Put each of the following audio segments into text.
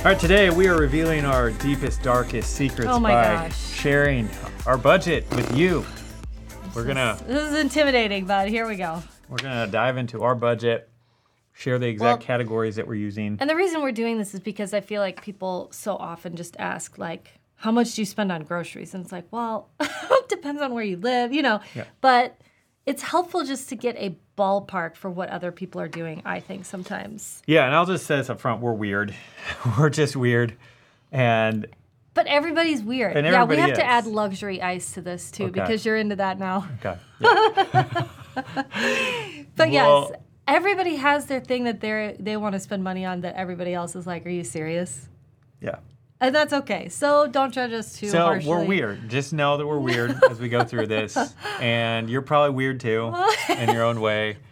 All right, today we are revealing our deepest, darkest secrets Oh by gosh. sharing our budget with you. We're gonna This is intimidating, but here we go. we're gonna dive into our budget, share the exact Well- categories that we're using. And the reason we're doing this is because I feel like people so often just ask, like, how much do you spend on groceries? And it's like, well, it depends on where you live, you know. Yeah. But it's helpful just to get a ballpark for what other people are doing, I think, sometimes. Yeah, and I'll just say this up front: we're weird. we're just weird, and But everybody's weird. And yeah, we everybody have to add luxury ice to this too Okay. because you're into that now. okay, yeah, But Well- yes, everybody has their thing that they they want to spend money on that everybody else is like, "Are you serious?" yeah. And that's okay. So don't judge us too So harshly. we're weird. Just know that we're weird as we go through this, and you're probably weird too in your own way.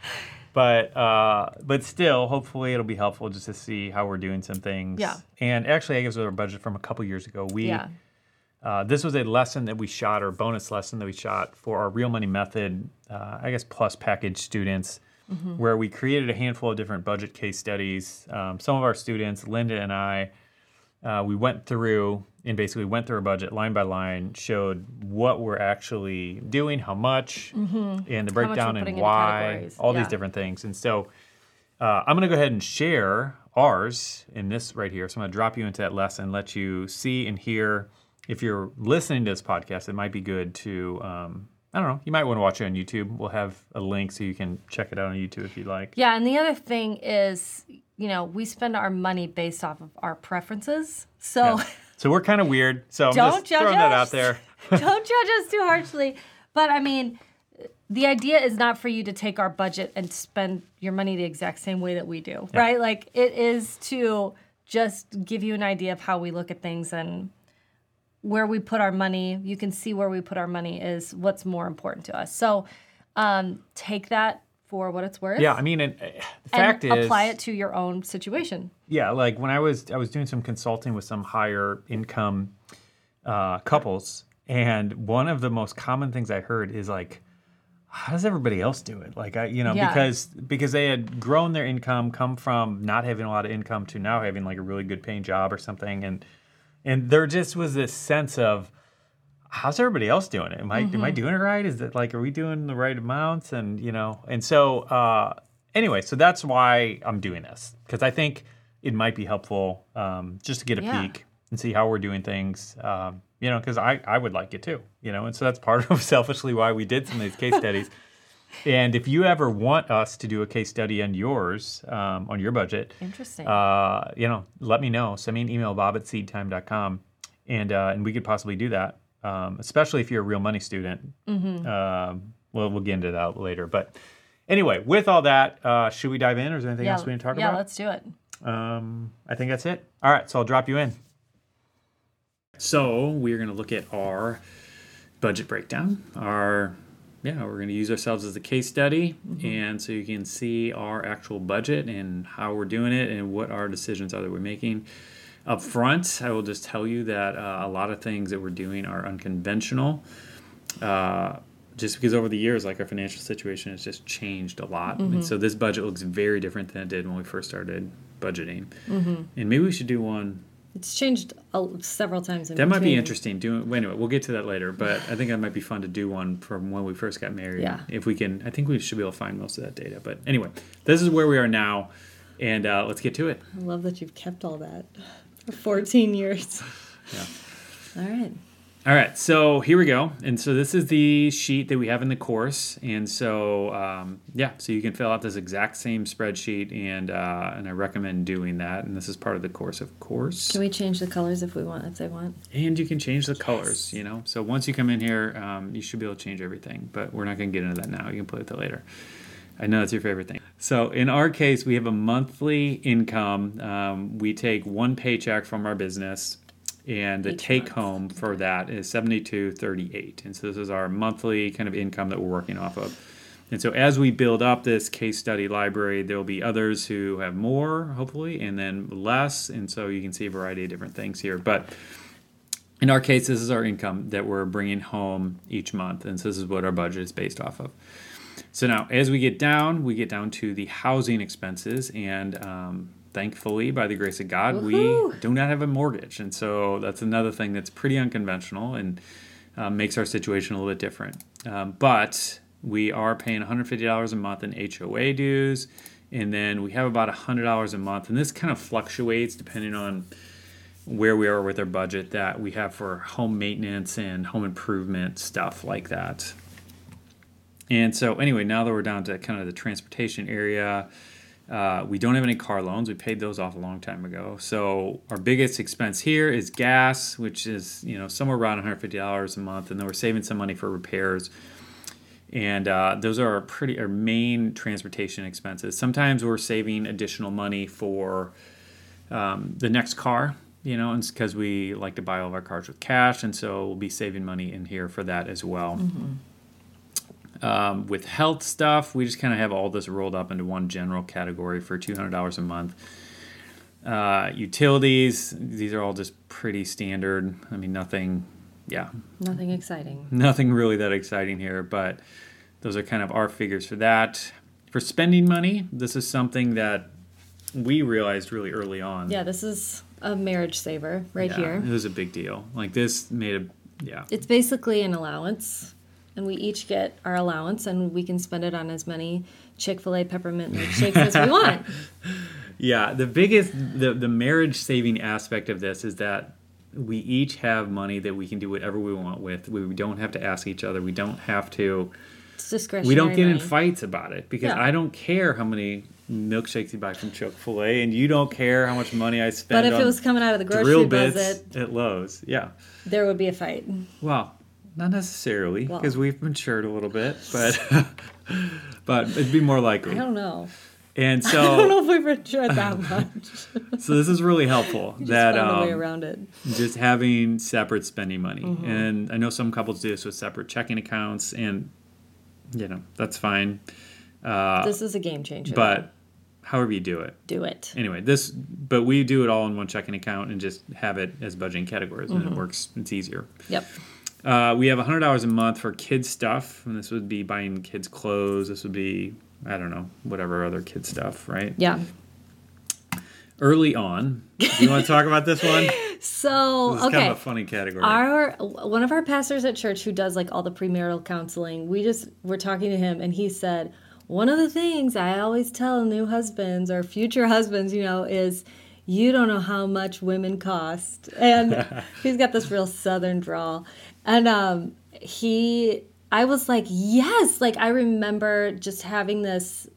But uh, but still, hopefully, it'll be helpful just to see how we're doing some things. Yeah. And actually, I guess it was our budget from a couple years ago. We Yeah. uh, this was a lesson that we shot, or bonus lesson that we shot for our Real Money Method, uh, I guess, plus package students, Mm-hmm. where we created a handful of different budget case studies. Um, some of our students, Linda and I, uh, we went through and basically went through a budget line by line, showed what we're actually doing, how much, and the breakdown Mm-hmm. and why, all these different things. And so uh, I'm going to go ahead and share ours in this right here. So I'm going to drop you into that lesson, let you see and hear. If you're listening to this podcast, it might be good to, um, I don't know, you might want to watch it on YouTube. We'll have a link so you can check it out on YouTube if you'd like. Yeah, and the other thing is, you know, we spend our money based off of our preferences. So Yeah. So we're kind of weird. So I'm Don't just judge throwing that out us. there. don't judge us too harshly. But I mean, the idea is not for you to take our budget and spend your money the exact same way that we do, right? Like it is to just give you an idea of how we look at things and where we put our money. You can see where we put our money is what's more important to us. So um, take that for what it's worth. Yeah, I mean, and, uh, the fact is, apply it to your own situation. yeah, like when I was I was doing some consulting with some higher income uh, couples, and one of the most common things I heard is like, how does everybody else do it? Like I, you know, Yeah. because because they had grown their income, come from not having a lot of income to now having like a really good paying job or something, and and there just was this sense of how's everybody else doing it? Am I am I doing it right? Is it like are we doing the right amounts? And you know, and so uh, anyway, so that's why I'm doing this because I think it might be helpful um, just to get a Yeah. peek and see how we're doing things. Um, you know, because I I would like it too. You know, and so that's part of selfishly why we did some of these case studies. And if you ever want us to do a case study on yours, um, on your budget, Interesting. uh, you know, let me know. Send me an email, bob at seedtime.com, and uh, and we could possibly do that. Um, especially if you're a real money student. Um, well, we'll get into that later. But anyway, with all that, uh, should we dive in, or is there anything yeah, else we need to talk yeah, about? Yeah, let's do it. Um, I think that's it. All right, so I'll drop you in. So we're going to look at our budget breakdown. Our yeah, we're going to use ourselves as a case study, and so you can see our actual budget and how we're doing it and what our decisions are that we're making. Up front, I will just tell you that uh, a lot of things that we're doing are unconventional. Uh, just because over the years, like our financial situation has just changed a lot, and so this budget looks very different than it did when we first started budgeting. And maybe we should do one It's changed several times. In that might be between. interesting. Doing anyway, we'll get to that later. But I think that might be fun to do one from when we first got married. Yeah. If we can, I think we should be able to find most of that data. But anyway, this is where we are now, and uh, let's get to it. I love that you've kept all that for 14 years. Yeah. All right. All right, so here we go. And so this is the sheet that we have in the course. And so, um, yeah, so you can fill out this exact same spreadsheet, and uh, and I recommend doing that. And this is part of the course, of course. Can we change the colors if we want, if they want? And you can change the colors, you know. So once you come in here, um, you should be able to change everything. But we're not going to get into that now. You can play with it later. I know that's your favorite thing. So in our case, we have a monthly income. Um, we take one paycheck from our business, and the Each take month. home for that is seventy two thirty eight. And so this is our monthly kind of income that we're working off of. And so as we build up this case study library, there will be others who have more, hopefully, and then less. And so you can see a variety of different things here. But in our case, this is our income that we're bringing home each month. And so this is what our budget is based off of. So now, as we get down, we get down to the housing expenses, and um, thankfully, by the grace of God, Woohoo. we do not have a mortgage, and so that's another thing that's pretty unconventional and uh, makes our situation a little bit different. Um, but we are paying $150 a month in HOA dues, and then we have about $100 a month, and this kind of fluctuates depending on where we are with our budget that we have for home maintenance and home improvement stuff like that. And so, anyway, now that we're down to kind of the transportation area, uh, we don't have any car loans. We paid those off a long time ago. So our biggest expense here is gas, which is you know somewhere around $150 a month, and then we're saving some money for repairs. And uh, those are our pretty our main transportation expenses. Sometimes we're saving additional money for um, the next car, you know, and because we like to buy all of our cars with cash, and so we'll be saving money in here for that as well. Um, with health stuff, we just kind of have all this rolled up into one general category for two hundred dollars a month. Uh, utilities, these are all just pretty standard. I mean, nothing, yeah, Nothing exciting. nothing really that exciting here, but those are kind of our figures for that. For spending money, this is something that we realized really early on. Yeah, this is a marriage saver right Yeah, here. It was a big deal. Like this made a yeah. It's basically an allowance, and we each get our allowance, and we can spend it on as many Chick-fil-A peppermint milkshakes as we want. Yeah, the biggest the the marriage saving aspect of this is that we each have money that we can do whatever we want with. We don't have to ask each other. We don't have to It's discretionary. we don't get in fights about it because Yeah. I don't care how many milkshakes you buy from Chick-fil-A and you don't care how much money I spend But if on it was coming out of the drill grocery bits budget, at Lowe's. Yeah. there would be a fight. Well, not necessarily Well. because we've matured a little bit, but but it'd be more likely. I don't know. And so I don't know if we've enjoyed that much. so this is really helpful Just that found a way um, around it. just having separate spending money. Mm-hmm. And I know some couples do this with separate checking accounts, and you know that's fine. Uh, This is a game changer. but however you do it, do it. anyway, this but we do it all in one checking account and just have it as budgeting categories, Mm-hmm. and it works. It's easier. Yep. Uh, we have hundred dollars a month for kids stuff, and this would be buying kids clothes. This would be I don't know whatever other kid stuff, right? Yeah. Early on, you want to talk about this one? This So is okay. kind of a funny category. Our one of our pastors at church who does like all the premarital counseling, we just were talking to him and he said, one of the things I always tell new husbands or future husbands, you know, is you don't know how much women cost. And he's got this real southern drawl. And um he I was like, yes, like I remember just having this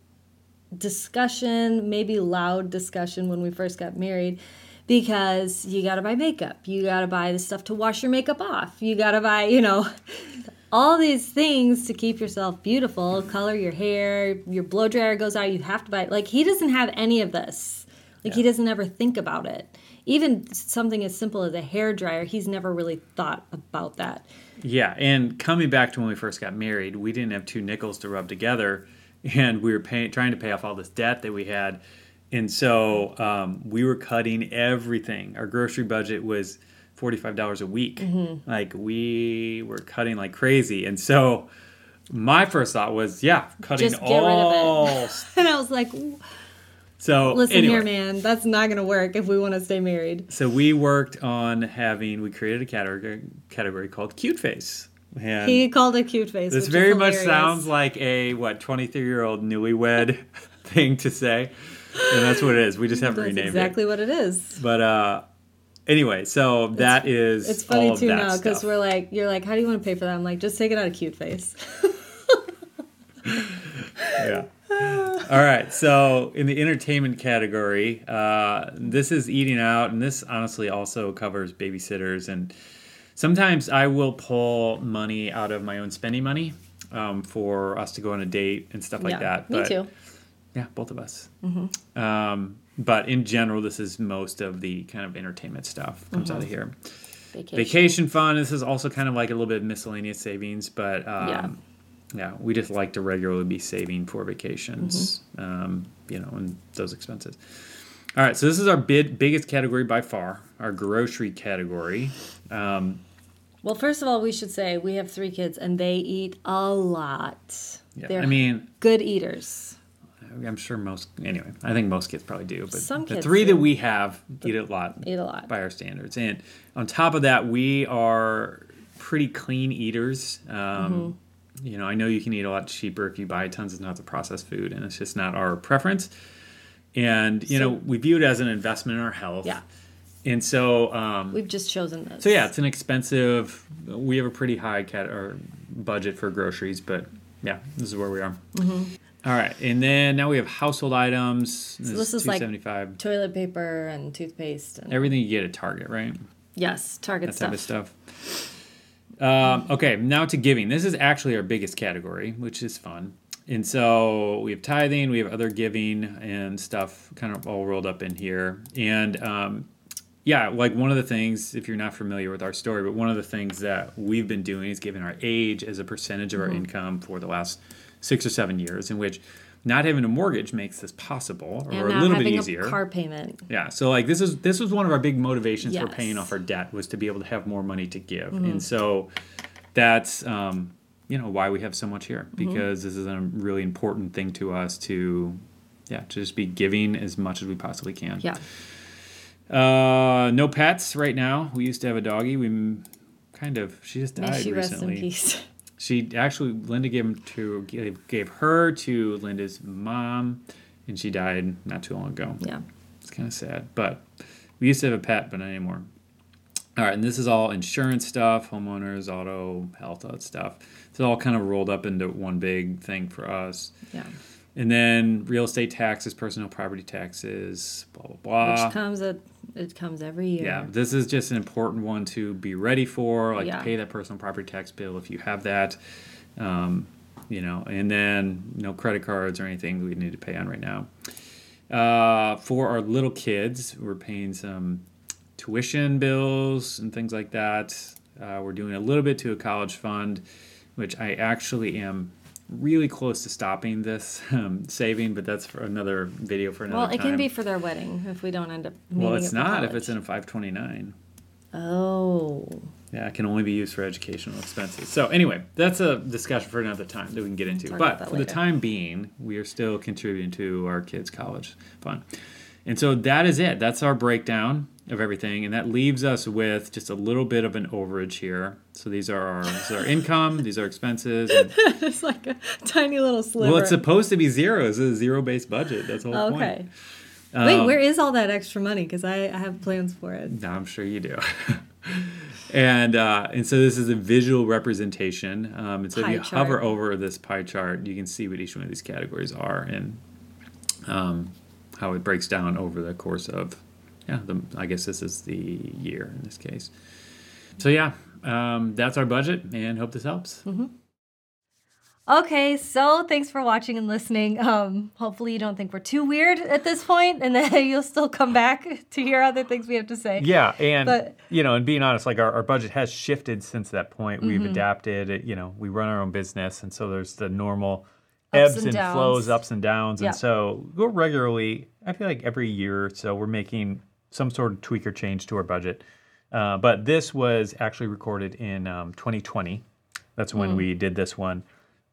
discussion, maybe loud discussion when we first got married because you got to buy makeup. You got to buy the stuff to wash your makeup off. You got to buy, you know, all these things to keep yourself beautiful, color your hair, your blow dryer goes out, you have to buy like he doesn't have any of this. Like he doesn't ever think about it. Even something as simple as a hair dryer, he's never really thought about that. Yeah, and coming back to when we first got married, we didn't have two nickels to rub together, and we were paying, trying to pay off all this debt that we had, and so um, we were cutting everything. Our grocery budget was forty five dollars a week. Like we were cutting like crazy, and so my first thought was, yeah, cutting Just get rid of it. all. And I was like, So listen anyway, here, man, that's not going to work if we want to stay married. So we worked on having. We created a category category called Cute Face. And He called it cute face. This very much sounds like a what twenty three year old newlywed thing to say, and that's what it is. We just haven't That's renamed exactly it. what it is. But uh, anyway, so that is It's funny too now because we're like, you're like, how do you want to pay for that? I'm like, just take it out of cute face. yeah. All right. So in the entertainment category, uh, this is eating out, and this honestly also covers babysitters. And sometimes I will pull money out of my own spending money um, for us to go on a date and stuff like yeah, that. me But- too. Yeah, both of us. Um, but in general, this is most of the kind of entertainment stuff comes out of here. Vacation. Vacation fund. This is also kind of like a little bit of miscellaneous savings, but um, yeah. We just like to regularly be saving for vacations, um, you know, and those expenses. All right, so this is our bid, biggest category by far, our grocery category. Um, Well, first of all, we should say we have three kids and they eat a lot. yeah, They're I mean, good eaters. I'm sure most. Anyway, I think most kids probably do, but Some the three do. that we have eat a lot. Eat a lot. by our standards. And on top of that, we are pretty clean eaters. Um, Mm-hmm. You know, I know you can eat a lot cheaper if you buy tons of tons of processed food, and it's just not our preference. And you So- know, we view it as an investment in our health. Yeah. And so, um, We've just chosen this. so yeah, it's an expensive. We have a pretty high cat or budget for groceries, but yeah, this is where we are. All right, and then now we have household items. This, Mm-hmm. this is two like-. Toilet paper and toothpaste and Everything you get at Target, right? yes, Target that stuff. type of stuff. Um, okay, now to giving. This is actually our biggest category, which is fun. And so we have tithing, we have other giving and stuff kind of all rolled up in here. And um, yeah, like one of the things, if you're not familiar with our story, but one of the things that we've been doing is giving our age as a percentage of Mm-hmm. our income for the last six or seven years, in which not having a mortgage makes this possible or a little bit having easier. a car payment. Yeah, so like this is this was one of our big motivations for paying off our debt was to be able to have more money to give, Mm-hmm. and so that's um, you know why we have so much here Mm-hmm. because this is a really important thing to us to yeah to just be giving as much as we possibly can. Yeah. Uh, no pets right now. We used to have a doggy. We kind of she just May died she rest recently. in peace. She actually Linda gave him to gave, gave her to Linda's mom, and she died not too long ago. Yeah. It's kind of sad, but we used to have a pet, but not anymore. All right, and this is all insurance stuff, homeowners, auto, health, all that stuff. It's all kind of rolled up into one big thing for us. Yeah. And then real estate taxes, personal property taxes, blah blah blah. Which comes at it comes every year. yeah, this is just an important one to be ready for, like Yeah. to pay that personal property tax bill if you have that. Um, you know, and then no credit cards or anything we need to pay on right now. Uh, for our little kids, we're paying some tuition bills and things like that. Uh, we're doing a little bit to a college fund, which I actually am really close to stopping this um, saving, but that's for another video for another Well, time. it can be for their wedding if we don't end up. well, it's not if it's in a 529. Oh. Yeah, it can only be used for educational expenses. So anyway, that's a discussion for another time that we can get into. But for the time being, we are still contributing to our kids' college fund. And so that is it. That's our breakdown of everything, and that leaves us with just a little bit of an overage here. So these are our, this is our income, these are expenses. And, it's like a tiny little sliver. well, it's supposed to be zero. It's a zero-based budget. That's the whole okay. point. Wait, Um, where is all that extra money? Because I, I have plans for it. No, I'm sure you do. and uh, and so this is a visual representation. Um, and so Pie if you hover over this pie chart, you can see what each one of these categories are and um, how it breaks down over the course of yeah. The, I guess this is the year in this case. So yeah, um, that's our budget, and hope this helps. Mm-hmm. Okay, so thanks for watching and listening. Um, hopefully you don't think we're too weird at this point, and then you'll still come back to hear other things we have to say. Yeah, and But- you know, and being honest, like our, our budget has shifted since that point. We've Mm-hmm. adapted. It, you know, we run our own business, and so there's the normal ebbs and and, flows, ups and downs, Yeah. and so we're regularly. I feel like every year or so we're making some sort of tweak or change to our budget. Uh, but this was actually recorded in um, 2020. That's Mm. when we did this one.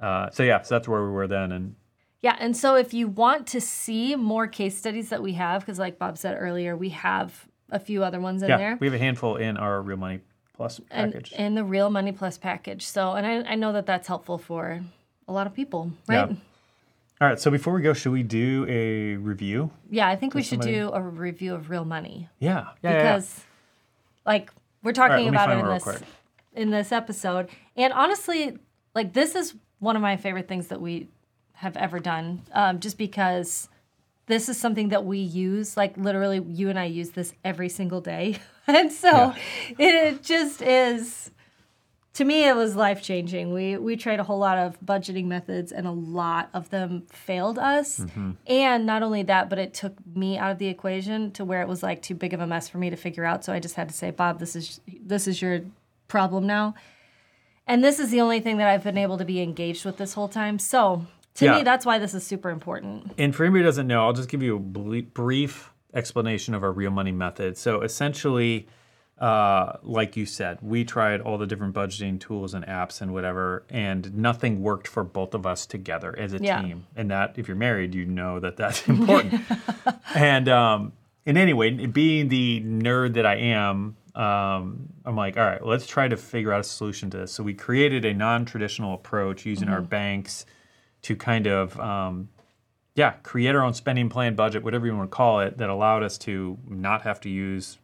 Uh, so yeah, so that's where we were then, and Yeah, and so if you want to see more case studies that we have, because like Bob said earlier, we have a few other ones in yeah, there. we have a handful in our Real Money Plus Plus package. and the real money plus package. So, and I, I know that that's helpful for a lot of people, right? Yeah. All right, so before we go, should we do a review? Yeah, I think we should somebody- do a review of real money Yeah, yeah, yeah, yeah. because, like, we're talking me about it in this quick. in this episode, and honestly, like, this is one of my favorite things that we have ever done, um, just because this is something that we use. Like, literally, you and I use this every single day, and so it just is to me it was life changing we we tried a whole lot of budgeting methods and a lot of them failed us Mm-hmm. and not only that but it took me out of the equation to where it was like too big of a mess for me to figure out so i just had to say bob this is this is your problem now and this is the only thing that i've been able to be engaged with this whole time so to Yeah. me that's why this is super important And for anybody who doesn't know, I'll just give you a brief explanation of our real money method. So essentially, uh, like you said, we tried all the different budgeting tools and apps and whatever, and nothing worked for both of us together as a Yeah. team. And that, if you're married, you know that that's important. and um, and anyway, being the nerd that I am, um, I'm like, all right, let's try to figure out a solution to this. So we created a non-traditional approach using our banks to kind of um, yeah, create our own spending plan budget, whatever you want to call it, that allowed us to not have to use,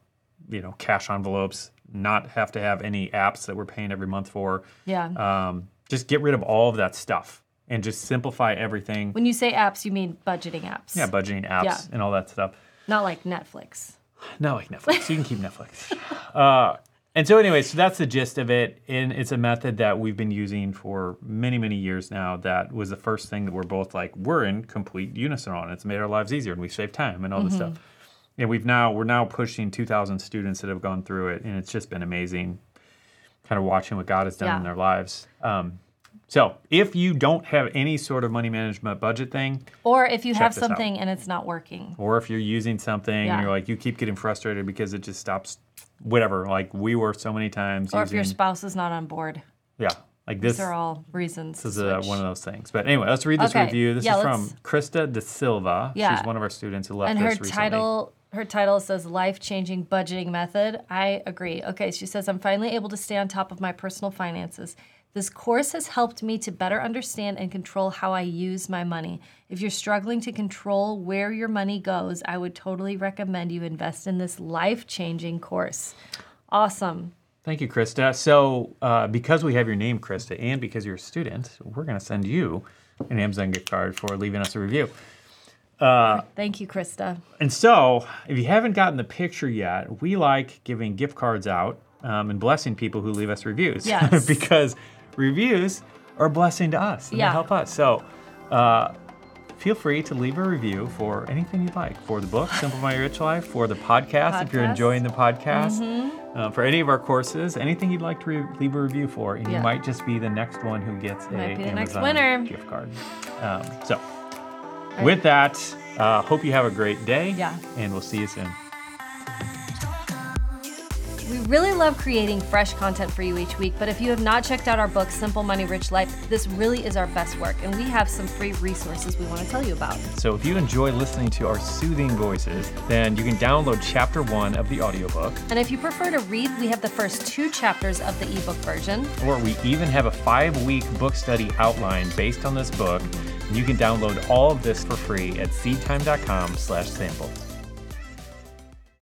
you know, cash envelopes, not have to have any apps that we're paying every month for. Yeah. Um, just get rid of all of that stuff and just simplify everything. when you say apps, you mean budgeting apps. Yeah, budgeting apps Yeah. and all that stuff. Not like Netflix. Not like Netflix. You can keep Netflix. Uh, and so, anyway, so that's the gist of it. And it's a method that we've been using for many, many years now. That was the first thing that we're both like, we're in complete unison on. It's made our lives easier and we've saved time and all this stuff. And we've now, we're now pushing 2,000 students that have gone through it. And it's just been amazing kind of watching what God has done Yeah. in their lives. Um, so, if you don't have any sort of money management budget thing, Or if you have this out. something and it's not working. or if you're using something Yeah. and you're like you keep getting frustrated because it just stops whatever like we were so many times Or if your spouse is not on board. yeah like this These are all reasons. this is switch. one of those things but anyway let's read this Okay. review this Yeah, is from krista de silva Yeah. she's one of our students who left and her us recently title her title says life changing budgeting method. I agree. Okay she says i'm finally able to stay on top of my personal finances. This course has helped me to better understand and control how i use my money. If you're struggling to control where your money goes i would totally recommend you invest in this life changing course. Awesome. Thank you krista. So uh, because we have your name krista and because you're a student we're going to send you an amazon gift card for leaving us a review thank you krista And so, if you haven't gotten the picture yet, we like giving gift cards out um, and blessing people who leave us reviews. Yes. because reviews are a blessing to us and they help us. So, uh, feel free to leave a review for anything you'd like for the book, Simple Money Rich Life, for the podcast, if you're enjoying the podcast, uh, for any of our courses, anything you'd like to re- leave a review for. And you might just be the next one who gets a Might be the next Amazon winner. gift card. Um, so, with that, uh, hope you have a great day. Yeah. And we'll see you soon. We really love creating fresh content for you each week, but if you have not checked out our book, Simple Money Rich Life, this really is our best work, and we have some free resources we want to tell you about. So if you enjoy listening to our soothing voices, then you can download chapter one of the audiobook, And if you prefer to read, we have the first two chapters of the ebook version. or we even have a five-week book study outline based on this book. And you can download all of this for free at seedtime.com slash sample.